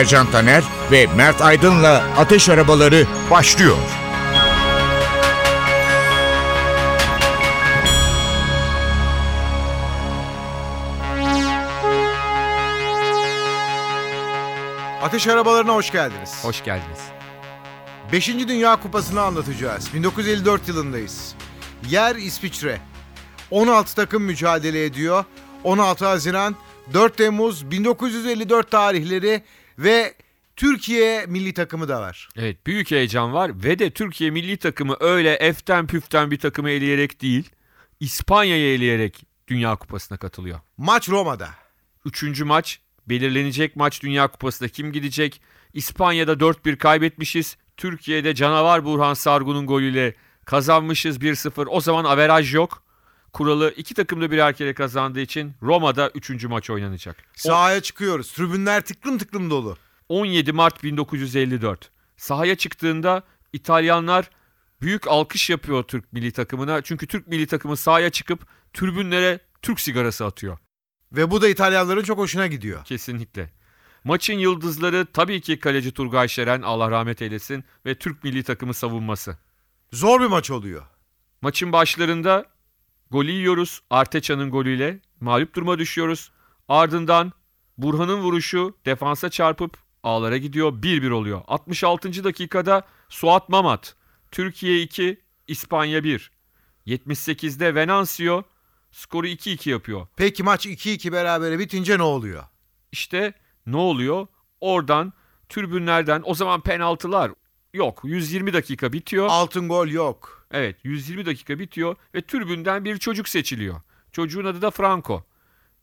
Ercan Taner ve Mert Aydın'la Ateş Arabaları başlıyor. Ateş arabalarına hoş geldiniz. Hoş geldiniz. 5. Dünya Kupası'nı anlatacağız. 1954 yılındayız. Yer İsviçre. 16 takım mücadele ediyor. 16 Haziran, 4 Temmuz 1954 tarihleri ve Türkiye milli takımı da var. Evet büyük heyecan var ve de Türkiye milli takımı öyle eften püften bir takımı eleyerek değil, İspanya'yı eleyerek Dünya Kupası'na katılıyor. Maç Roma'da. Üçüncü maç, belirlenecek maç Dünya Kupası'na kim gidecek? İspanya'da 4-1 kaybetmişiz. Türkiye'de canavar Burhan Sargun'un golüyle kazanmışız 1-0. O zaman averaj yok. Kuralı iki takım da birer kere kazandığı için Roma'da üçüncü maç oynanacak. Sahaya çıkıyoruz. Tribünler tıklım tıklım dolu. 17 Mart 1954. Sahaya çıktığında İtalyanlar büyük alkış yapıyor Türk milli takımına. Çünkü Türk milli takımı sahaya çıkıp tribünlere Türk sigarası atıyor. Ve bu da İtalyanların çok hoşuna gidiyor. Kesinlikle. Maçın yıldızları tabii ki kaleci Turgay Şeren Allah rahmet eylesin ve Türk milli takımı savunması. Zor bir maç oluyor. Maçın başlarında golü yiyoruz Arteça'nın golüyle mağlup duruma düşüyoruz. Ardından Burhan'ın vuruşu defansa çarpıp ağlara gidiyor 1-1 oluyor. 66. dakikada Suat Mamat Türkiye 2 İspanya 1. 78'de Venancio skoru 2-2 yapıyor. Peki maç 2-2 berabere bitince ne oluyor? İşte ne oluyor? Oradan tribünlerden o zaman penaltılar yok. 120 dakika bitiyor. Altın gol yok. Evet 120 dakika bitiyor ve tribünden bir çocuk seçiliyor. Çocuğun adı da Franco.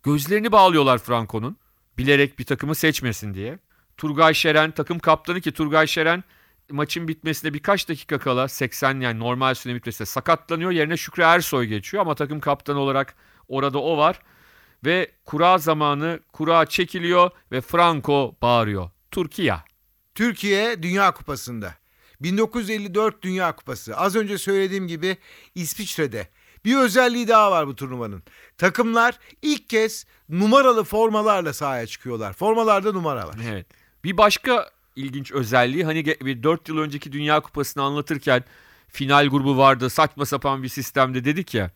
Gözlerini bağlıyorlar Franco'nun. Bilerek bir takımı seçmesin diye. Turgay Şeren takım kaptanı ki Turgay Şeren maçın bitmesine birkaç dakika kala 80 yani normal süre bitmesine sakatlanıyor. Yerine Şükrü Ersoy geçiyor ama takım kaptanı olarak orada o var. Ve kura zamanı kura çekiliyor ve Franco bağırıyor. Türkiye. Türkiye Dünya Kupası'nda. 1954 Dünya Kupası. Az önce söylediğim gibi İsviçre'de. Bir özelliği daha var bu turnuvanın. Takımlar ilk kez numaralı formalarla sahaya çıkıyorlar. Formalarda numara var. Evet. Bir başka ilginç özelliği hani ge- bir 4 yıl önceki Dünya Kupası'nı anlatırken final grubu vardı saçma sapan bir sistemde dedik ya.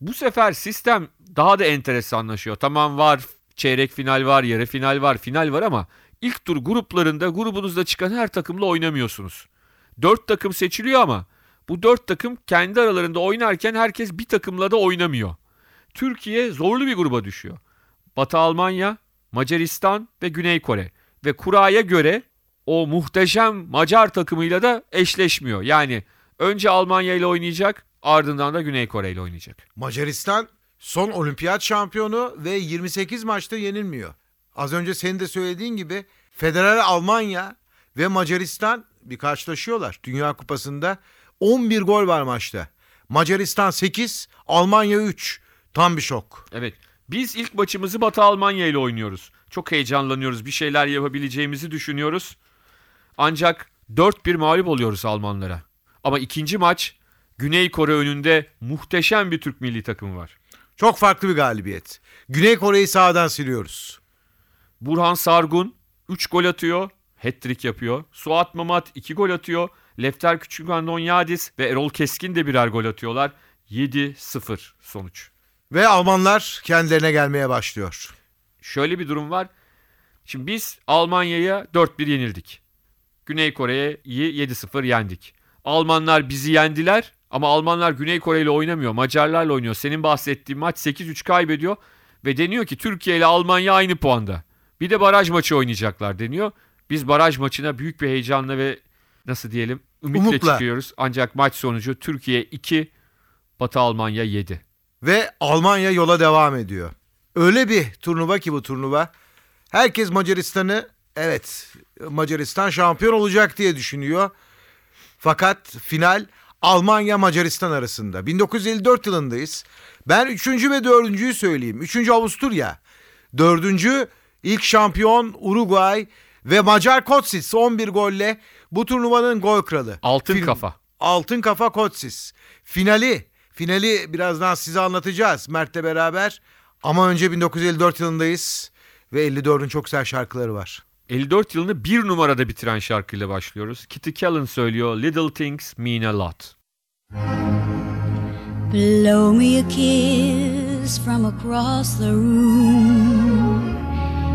Bu sefer sistem daha da enteresanlaşıyor. Tamam var çeyrek final var, yarı final var, final var ama ilk tur gruplarında grubunuzda çıkan her takımla oynamıyorsunuz. 4 takım seçiliyor ama bu 4 takım kendi aralarında oynarken herkes bir takımla da oynamıyor. Türkiye zorlu bir gruba düşüyor. Batı Almanya, Macaristan ve Güney Kore ve kuraya göre o muhteşem Macar takımıyla da eşleşmiyor. Yani önce Almanya ile oynayacak, ardından da Güney Kore ile oynayacak. Macaristan son olimpiyat şampiyonu ve 28 maçta yenilmiyor. Az önce senin de söylediğin gibi Federal Almanya ve Macaristan bir karşılaşıyorlar. Dünya Kupası'nda 11 gol var maçta. Macaristan 8, Almanya 3. Tam bir şok. Evet. Biz ilk maçımızı Batı Almanya ile oynuyoruz. Çok heyecanlanıyoruz. Bir şeyler yapabileceğimizi düşünüyoruz. Ancak 4-1 mağlup oluyoruz Almanlara. Ama ikinci maç Güney Kore önünde muhteşem bir Türk milli takımı var. Çok farklı bir galibiyet. Güney Kore'yi sağdan siliyoruz. Burhan Sargun 3 gol atıyor. Hat-trick yapıyor. Suat Mamat 2 gol atıyor. Lefter Küçükhandon Yadis ve Erol Keskin de birer gol atıyorlar. 7-0 sonuç. Ve Almanlar kendilerine gelmeye başlıyor. Şöyle bir durum var. Şimdi biz Almanya'ya 4-1 yenildik. Güney Kore'yi 7-0 yendik. Almanlar bizi yendiler ama Almanlar Güney Kore ile oynamıyor. Macarlarla oynuyor. Senin bahsettiğin maç 8-3 kaybediyor ve deniyor ki Türkiye ile Almanya aynı puanda. Bir de baraj maçı oynayacaklar deniyor. Biz baraj maçına büyük bir heyecanla ve nasıl diyelim ümitle Umutla. çıkıyoruz. Ancak maç sonucu Türkiye 2, Batı Almanya 7. Ve Almanya yola devam ediyor. Öyle bir turnuva ki bu turnuva. Herkes Macaristan'ı evet Macaristan şampiyon olacak diye düşünüyor. Fakat final Almanya Macaristan arasında. 1954 yılındayız. Ben üçüncü ve dördüncüyü söyleyeyim. Üçüncü Avusturya. Dördüncü ilk şampiyon Uruguay ve Macar Kotsis 11 golle bu turnuvanın gol kralı. Altın Fin- kafa. Altın kafa Kotsis. Finali. Finali birazdan size anlatacağız Mert'le beraber. Ama önce 1954 yılındayız ve 54'ün çok güzel şarkıları var. 54 yılını bir numarada bitiren şarkıyla başlıyoruz. Kitty Callan söylüyor Little Things Mean a Lot. Blow me a kiss from across the room.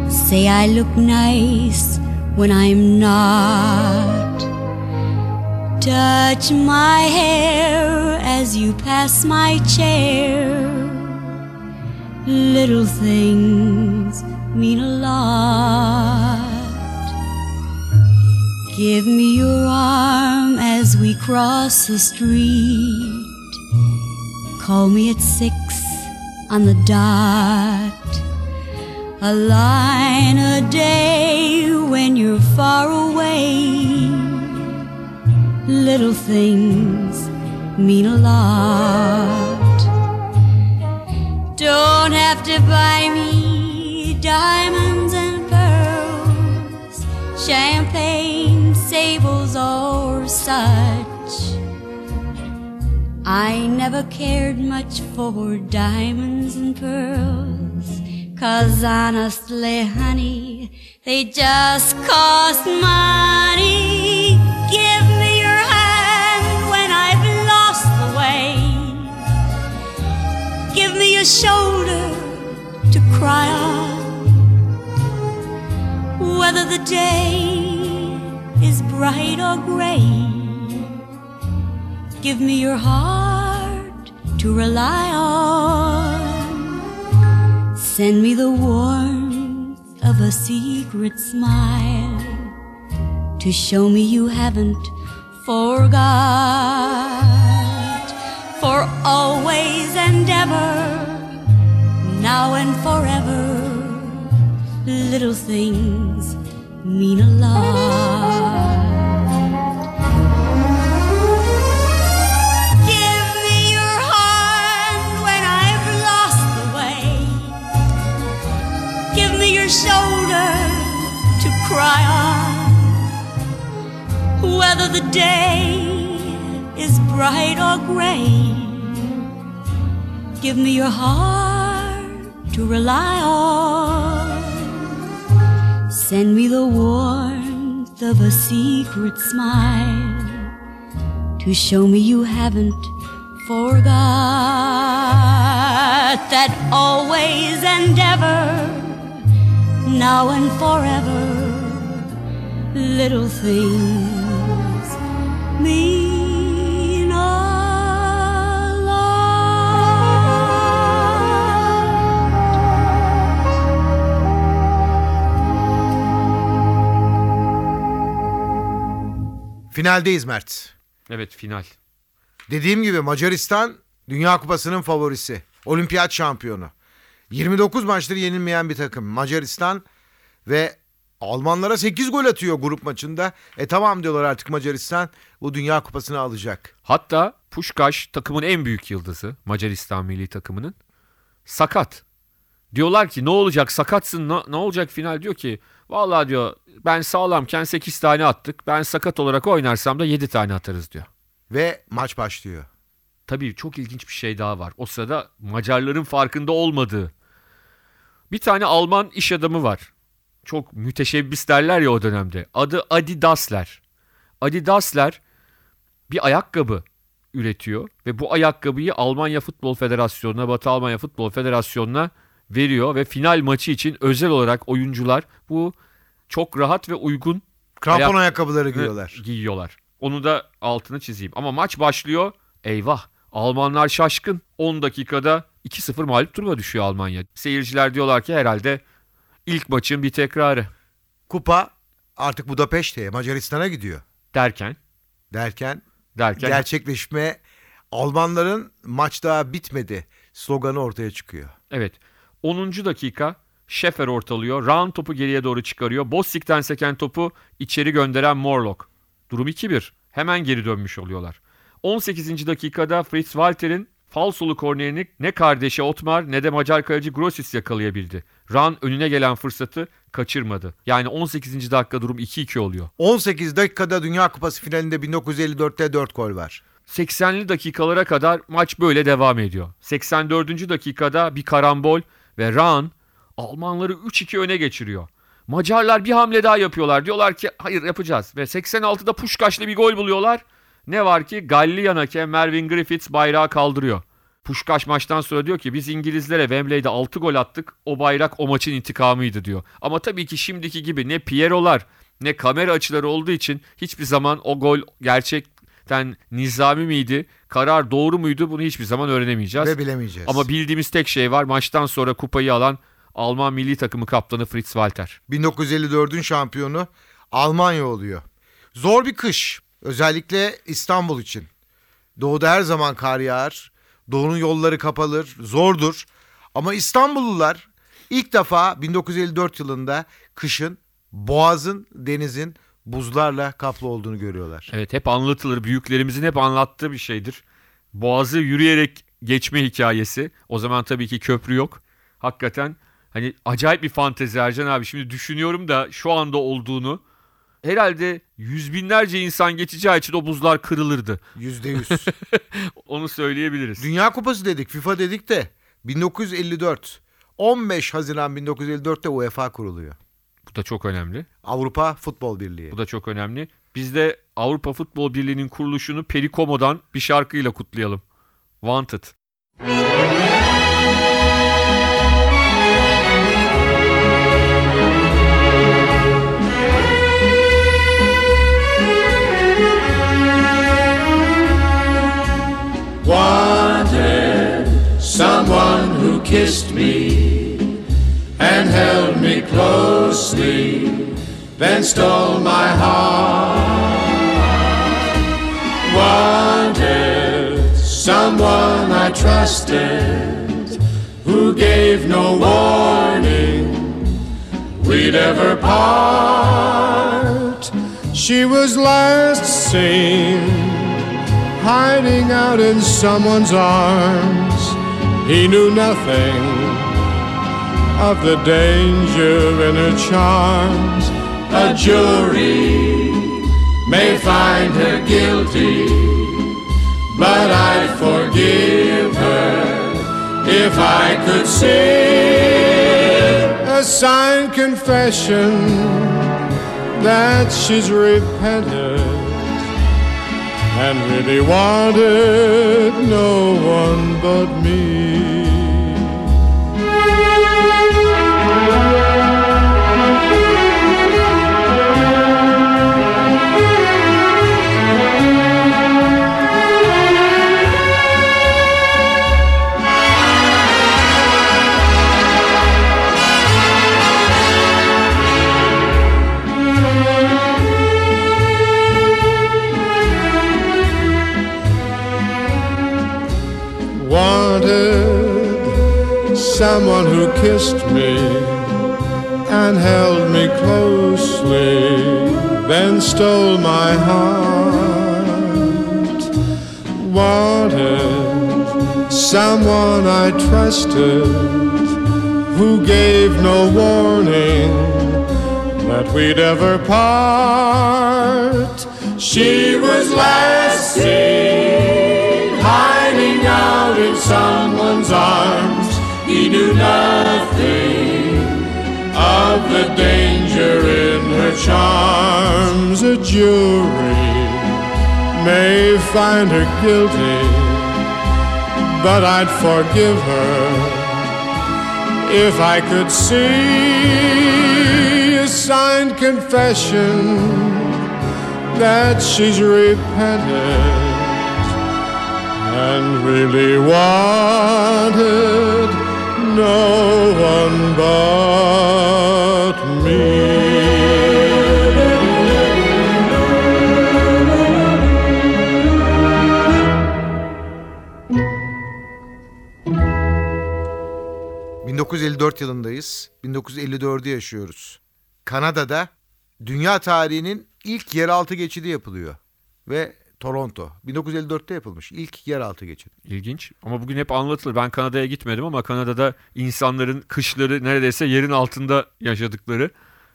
Say I look nice when I'm not. Touch my hair as you pass my chair. Little things mean a lot. Give me your arm as we cross the street. Call me at six on the dot. A line a day when you're far away. Little things mean a lot. Don't have to buy me diamonds and pearls, champagne, sables, or such. I never cared much for diamonds and pearls. Cause honestly, honey, they just cost money. Give me your hand when I've lost the way. Give me a shoulder to cry on. Whether the day is bright or gray. Give me your heart to rely on. Send me the warmth of a secret smile to show me you haven't forgot. For always and ever, now and forever, little things mean a lot. Your shoulder to cry on. Whether the day is bright or gray. Give me your heart to rely on. Send me the warmth of a secret smile to show me you haven't forgot that always and ever, now and forever, little things mean a lot. Finaldeyiz Mert. Evet final. Dediğim gibi Macaristan Dünya Kupası'nın favorisi. Olimpiyat şampiyonu. 29 maçtır yenilmeyen bir takım Macaristan ve Almanlara 8 gol atıyor grup maçında. E tamam diyorlar artık Macaristan bu Dünya Kupası'nı alacak. Hatta Puşkaş takımın en büyük yıldızı Macaristan milli takımının sakat. Diyorlar ki ne olacak sakatsın ne, ne olacak final diyor ki vallahi diyor ben sağlamken 8 tane attık ben sakat olarak oynarsam da 7 tane atarız diyor. Ve maç başlıyor. Tabii çok ilginç bir şey daha var. O sırada Macarların farkında olmadığı bir tane Alman iş adamı var. Çok müteşebbis derler ya o dönemde. Adı Adi Dassler. Adi Dassler bir ayakkabı üretiyor ve bu ayakkabıyı Almanya Futbol Federasyonu'na, Batı Almanya Futbol Federasyonu'na veriyor ve final maçı için özel olarak oyuncular bu çok rahat ve uygun Krampon Ayak- ayakkabıları giyiyorlar. giyiyorlar. Onu da altını çizeyim. Ama maç başlıyor. Eyvah. Almanlar şaşkın. 10 dakikada 2-0 mağlup duruma düşüyor Almanya. Seyirciler diyorlar ki herhalde ilk maçın bir tekrarı Kupa artık Budapeşte'ye Macaristan'a gidiyor. derken Derken derken gerçekleşme Almanların maç daha bitmedi sloganı ortaya çıkıyor. evet 10. dakika Şefer ortalıyor. Round topu geriye doğru çıkarıyor. Bostik'ten seken topu içeri gönderen Morlock. Durum 2-1. Hemen geri dönmüş oluyorlar. 18. dakikada Fritz Walter'in falsolu kornerini ne kardeşi Otmar ne de Macar kaleci Grossis yakalayabildi. Ran önüne gelen fırsatı kaçırmadı. Yani 18. dakika durum 2-2 oluyor. 18 dakikada Dünya Kupası finalinde 1954'te 4 gol var. 80'li dakikalara kadar maç böyle devam ediyor. 84. dakikada bir karambol ve Ran Almanları 3-2 öne geçiriyor. Macarlar bir hamle daha yapıyorlar. Diyorlar ki hayır yapacağız. Ve 86'da Puşkaş'la bir gol buluyorlar. Ne var ki Galliyan hakem Mervyn Griffiths bayrağı kaldırıyor. Puşkaş maçtan sonra diyor ki biz İngilizlere Wembley'de 6 gol attık. O bayrak o maçın intikamıydı diyor. Ama tabii ki şimdiki gibi ne Piero'lar ne kamera açıları olduğu için hiçbir zaman o gol gerçekten nizami miydi? Karar doğru muydu? Bunu hiçbir zaman öğrenemeyeceğiz. Ve bilemeyeceğiz. Ama bildiğimiz tek şey var. Maçtan sonra kupayı alan Alman milli takımı kaptanı Fritz Walter. 1954'ün şampiyonu Almanya oluyor. Zor bir kış. Özellikle İstanbul için. Doğuda her zaman kar yağar. Doğunun yolları kapalır. Zordur. Ama İstanbullular ilk defa 1954 yılında kışın boğazın, denizin buzlarla kaplı olduğunu görüyorlar. Evet hep anlatılır. Büyüklerimizin hep anlattığı bir şeydir. Boğazı yürüyerek geçme hikayesi. O zaman tabii ki köprü yok. Hakikaten hani acayip bir fantezi Ercan abi. Şimdi düşünüyorum da şu anda olduğunu. Herhalde yüz binlerce insan geçeceği için o buzlar kırılırdı. Yüzde yüz. Onu söyleyebiliriz. Dünya Kupası dedik, FIFA dedik de 1954. 15 Haziran 1954'te UEFA kuruluyor. Bu da çok önemli. Avrupa Futbol Birliği. Bu da çok önemli. Biz de Avrupa Futbol Birliği'nin kuruluşunu Perikomo'dan bir şarkıyla kutlayalım. Wanted. wanted kissed me and held me closely, then stole my heart. Wanted someone I trusted who gave no warning we'd ever part. She was last seen hiding out in someone's arms. He knew nothing of the danger in her charms. A jury may find her guilty, but I'd forgive her if I could see a signed confession that she's repented and really wanted no one but me. Someone who kissed me and held me closely, then stole my heart. Wanted someone I trusted who gave no warning that we'd ever part. She was last seen hiding out in someone's arms. Nothing of the danger in her charms. A jury may find her guilty, but I'd forgive her if I could see a signed confession that she's repented and really 2024 yılındayız. 1954'ü yaşıyoruz. Kanada'da dünya tarihinin ilk yeraltı geçidi yapılıyor. Ve Toronto. 1954'te yapılmış ilk yeraltı geçidi. İlginç ama bugün hep anlatılır. Ben Kanada'ya gitmedim ama Kanada'da insanların kışları neredeyse yerin altında yaşadıkları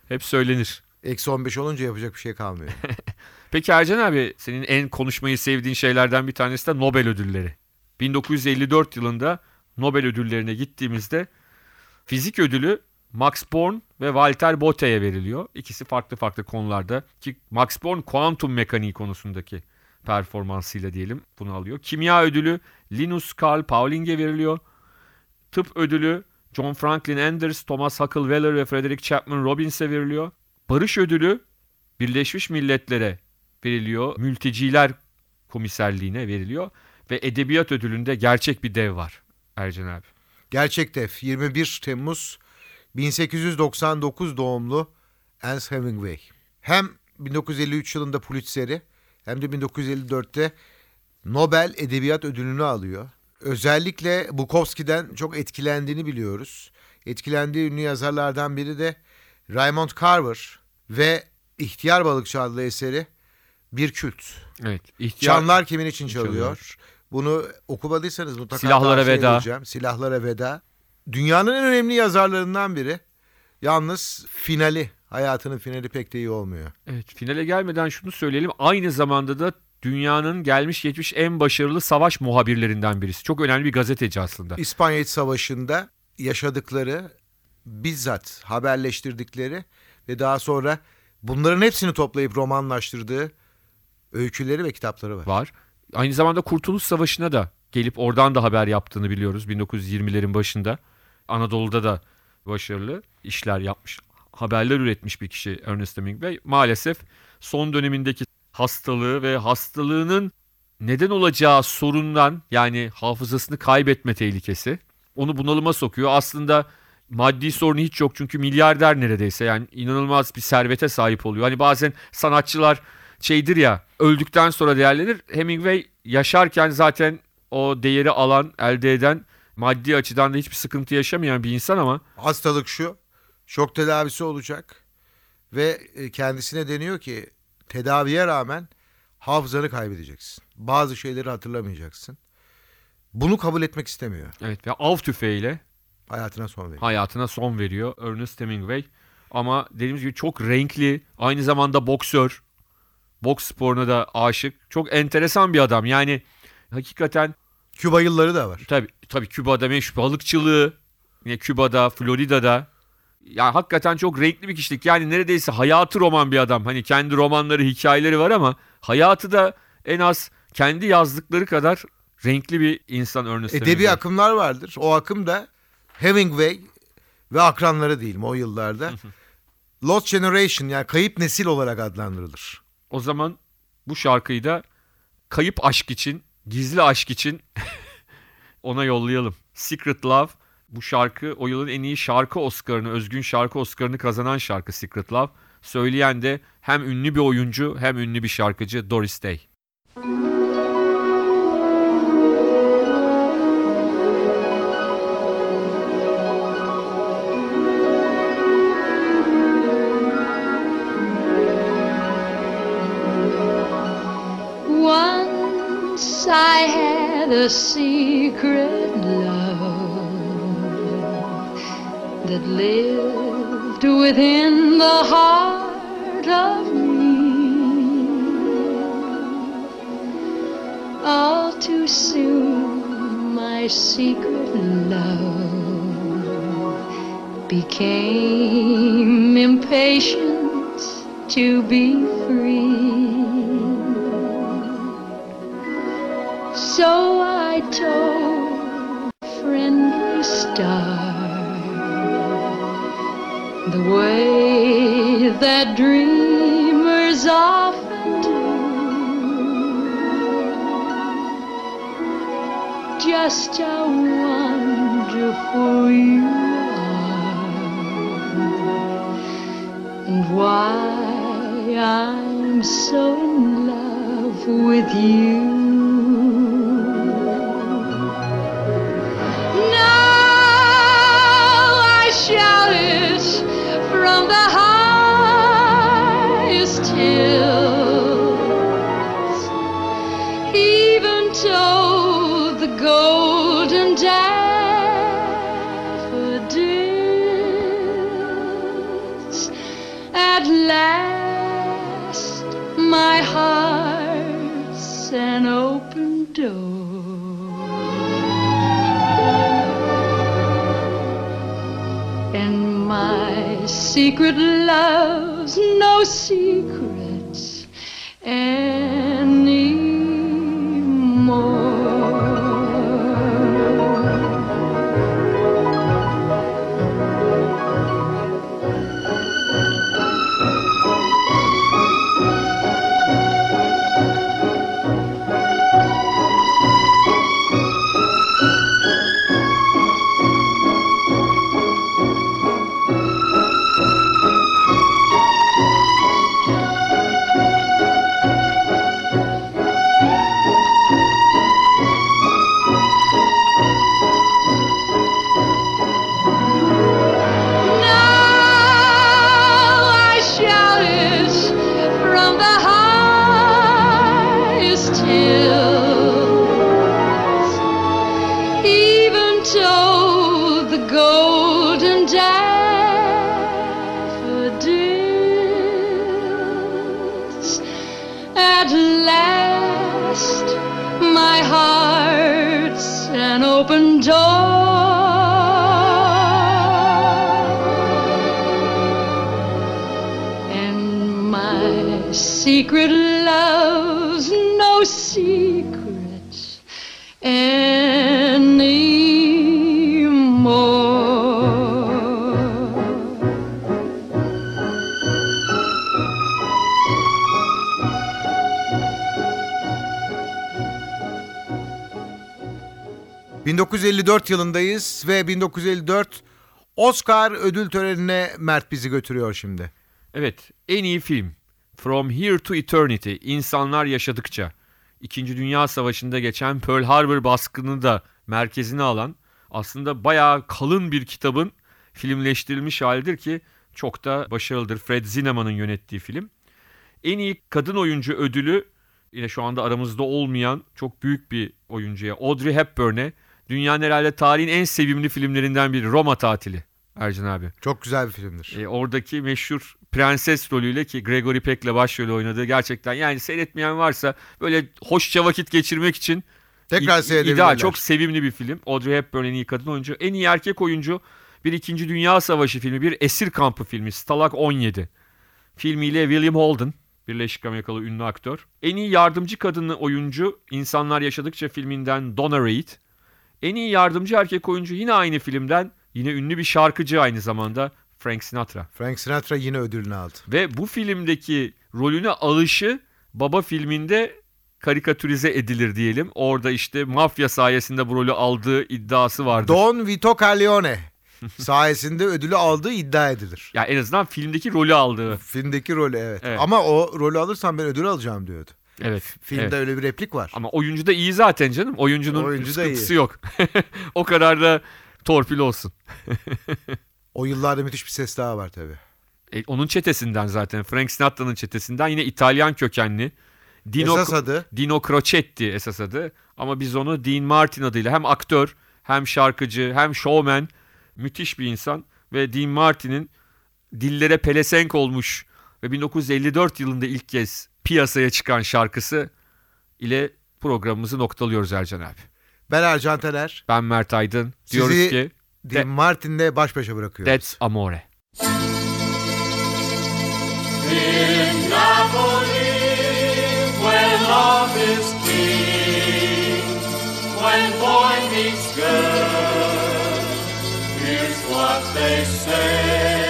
hep söylenir. Eksi 15 olunca yapacak bir şey kalmıyor. Peki Ercan abi senin en konuşmayı sevdiğin şeylerden bir tanesi de Nobel ödülleri. 1954 yılında Nobel ödüllerine gittiğimizde fizik ödülü Max Born ve Walter Botte'ye veriliyor. İkisi farklı farklı konularda ki Max Born kuantum mekaniği konusundaki performansıyla diyelim bunu alıyor. Kimya ödülü Linus Carl Pauling'e veriliyor. Tıp ödülü John Franklin Anders, Thomas Huckle Weller ve Frederick Chapman Robbins'e veriliyor. Barış ödülü Birleşmiş Milletler'e veriliyor. Mülteciler komiserliğine veriliyor. Ve edebiyat ödülünde gerçek bir dev var Ercan abi. Gerçek def 21 Temmuz 1899 doğumlu Ernest Hemingway. Hem 1953 yılında Pulitzer'i hem de 1954'te Nobel Edebiyat Ödülünü alıyor. Özellikle Bukowski'den çok etkilendiğini biliyoruz. Etkilendiği ünlü yazarlardan biri de Raymond Carver ve İhtiyar Balıkçı adlı eseri bir kült. Evet. ihtiyar- Çanlar kimin için Çalıyor. çalıyor? Bunu okumadıysanız mutlaka Silahlara Veda. edeceğim. Silahlara Veda. Dünyanın en önemli yazarlarından biri. Yalnız finali, hayatının finali pek de iyi olmuyor. Evet, finale gelmeden şunu söyleyelim. Aynı zamanda da dünyanın gelmiş geçmiş en başarılı savaş muhabirlerinden birisi. Çok önemli bir gazeteci aslında. İspanya İç Savaşı'nda yaşadıkları, bizzat haberleştirdikleri ve daha sonra bunların hepsini toplayıp romanlaştırdığı öyküleri ve kitapları var. var. Aynı zamanda Kurtuluş Savaşı'na da gelip oradan da haber yaptığını biliyoruz 1920'lerin başında. Anadolu'da da başarılı işler yapmış, haberler üretmiş bir kişi Ernest Hemingway. Maalesef son dönemindeki hastalığı ve hastalığının neden olacağı sorundan yani hafızasını kaybetme tehlikesi onu bunalıma sokuyor. Aslında maddi sorunu hiç yok çünkü milyarder neredeyse yani inanılmaz bir servete sahip oluyor. Hani bazen sanatçılar şeydir ya öldükten sonra değerlenir. Hemingway yaşarken zaten o değeri alan, elde eden maddi açıdan da hiçbir sıkıntı yaşamayan bir insan ama Hastalık şu, şok tedavisi olacak ve e, kendisine deniyor ki tedaviye rağmen hafızanı kaybedeceksin. Bazı şeyleri hatırlamayacaksın. Bunu kabul etmek istemiyor. evet ve av tüfeğiyle Hayatına son veriyor. hayatına son veriyor Ernest Hemingway. Ama dediğimiz gibi çok renkli, aynı zamanda boksör. Boks sporuna da aşık. Çok enteresan bir adam. Yani hakikaten Küba yılları da var. tabii tabii Küba'da meşhur balıkçılığı, yine Küba'da, Florida'da. Ya hakikaten çok renkli bir kişilik. Yani neredeyse hayatı roman bir adam. Hani kendi romanları, hikayeleri var ama hayatı da en az kendi yazdıkları kadar renkli bir insan Ernest Edebi Hemingway. akımlar vardır. O akım da Hemingway ve akranları diyelim o yıllarda. Lost Generation yani kayıp nesil olarak adlandırılır. O zaman bu şarkıyı da kayıp aşk için, gizli aşk için ona yollayalım. Secret Love bu şarkı o yılın en iyi şarkı Oscar'ını, özgün şarkı Oscar'ını kazanan şarkı Secret Love. Söyleyen de hem ünlü bir oyuncu hem ünlü bir şarkıcı Doris Day. A secret love that lived within the heart of me. All too soon, my secret love became impatient to be free. So Told friendly star the way that dreamers often do. Just how wonderful you are, and why I'm so in love with you. Secret love's no secret At last, my heart's an open door. And my secret 1954 yılındayız ve 1954 Oscar ödül törenine Mert bizi götürüyor şimdi. Evet, en iyi film. From Here to Eternity, İnsanlar Yaşadıkça. İkinci Dünya Savaşı'nda geçen Pearl Harbor baskını da merkezine alan aslında bayağı kalın bir kitabın filmleştirilmiş halidir ki çok da başarılıdır. Fred Zinnemann'ın yönettiği film. En iyi kadın oyuncu ödülü yine şu anda aramızda olmayan çok büyük bir oyuncuya Audrey Hepburn'e dünyanın herhalde tarihin en sevimli filmlerinden biri Roma tatili Ercan abi. Çok güzel bir filmdir. E, oradaki meşhur prenses rolüyle ki Gregory Peck'le başrolü oynadığı gerçekten yani seyretmeyen varsa böyle hoşça vakit geçirmek için Tekrar seyredebilirler. ideal çok sevimli bir film. Audrey Hepburn en iyi kadın oyuncu. En iyi erkek oyuncu bir İkinci Dünya Savaşı filmi, bir esir kampı filmi Stalag 17. Filmiyle William Holden, Birleşik Amerikalı ünlü aktör. En iyi yardımcı kadını oyuncu İnsanlar Yaşadıkça filminden Donna Reed. En iyi yardımcı erkek oyuncu yine aynı filmden, yine ünlü bir şarkıcı aynı zamanda Frank Sinatra. Frank Sinatra yine ödülünü aldı. Ve bu filmdeki rolüne alışı Baba filminde karikatürize edilir diyelim. Orada işte mafya sayesinde bu rolü aldığı iddiası vardır. Don Vito Corleone sayesinde ödülü aldığı iddia edilir. ya en azından filmdeki rolü aldığı. Filmdeki rolü evet. Evet. Ama o rolü alırsam ben ödül alacağım diyordu. Evet. Filmde evet. öyle bir replik var. Ama oyuncu da iyi zaten canım. Oyuncunun Oyuncu sıkıntısı iyi. yok. o kadar da torpil olsun. O yıllarda müthiş bir ses daha var tabii. E, onun çetesinden zaten. Frank Sinatra'nın çetesinden yine İtalyan kökenli. Dino, Esas adı Dino Crocetti esas adı. Ama biz onu Dean Martin adıyla hem aktör hem şarkıcı hem showman müthiş bir insan. Ve Dean Martin'in dillere pelesenk olmuş ve 1954 yılında ilk kez piyasaya çıkan şarkısı ile programımızı noktalıyoruz Ercan abi. ben Ercan Tener. Ben Mert Aydın. Diyoruz Sizi ki Dean Martin'le baş başa bırakıyoruz. That's Amore. when love is king, when boy meets girl, here's what they say.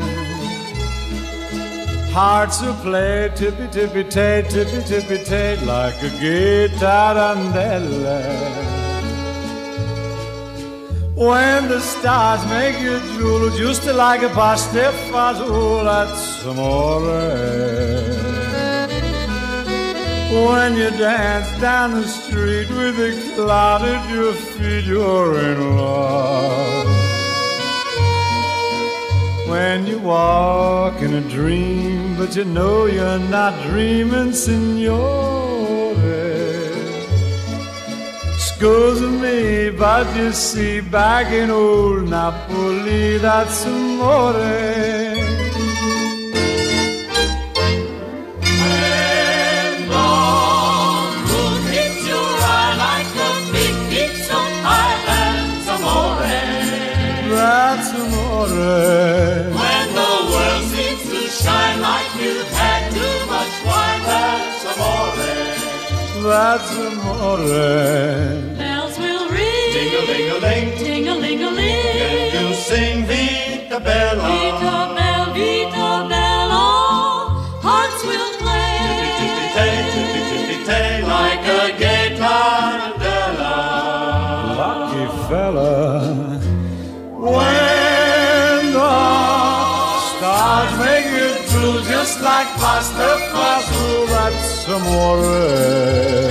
Hearts who play tippy tippy tay, tippy tippy tay, like a tarantella. When the stars make you drool, just like a pasta at amore. When you dance down the street with a cloud at your feet, you're in love. When you walk in a dream, but you know you're not dreaming, signore. Me, but you see, back in old Napoli, that's amore. That's amore. Bells will ring. Ding a ling a ling. Ding a ling a ling. And you sing Vita Bella. Vita Bella, Vita Bella. Hearts will play. Tippy tippy tippy tay, like a gay tarantella. Lucky fella. When the stars make you true, just like pasta, pasta, that's amore.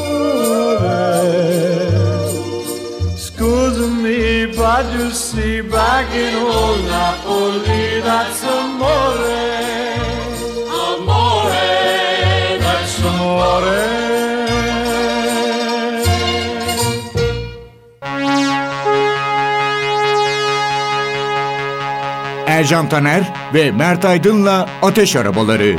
See, back in old Napoli, that's amore. Amore, that's Amore. Ercan Taner ve Mert Aydın'la Ateş Arabaları.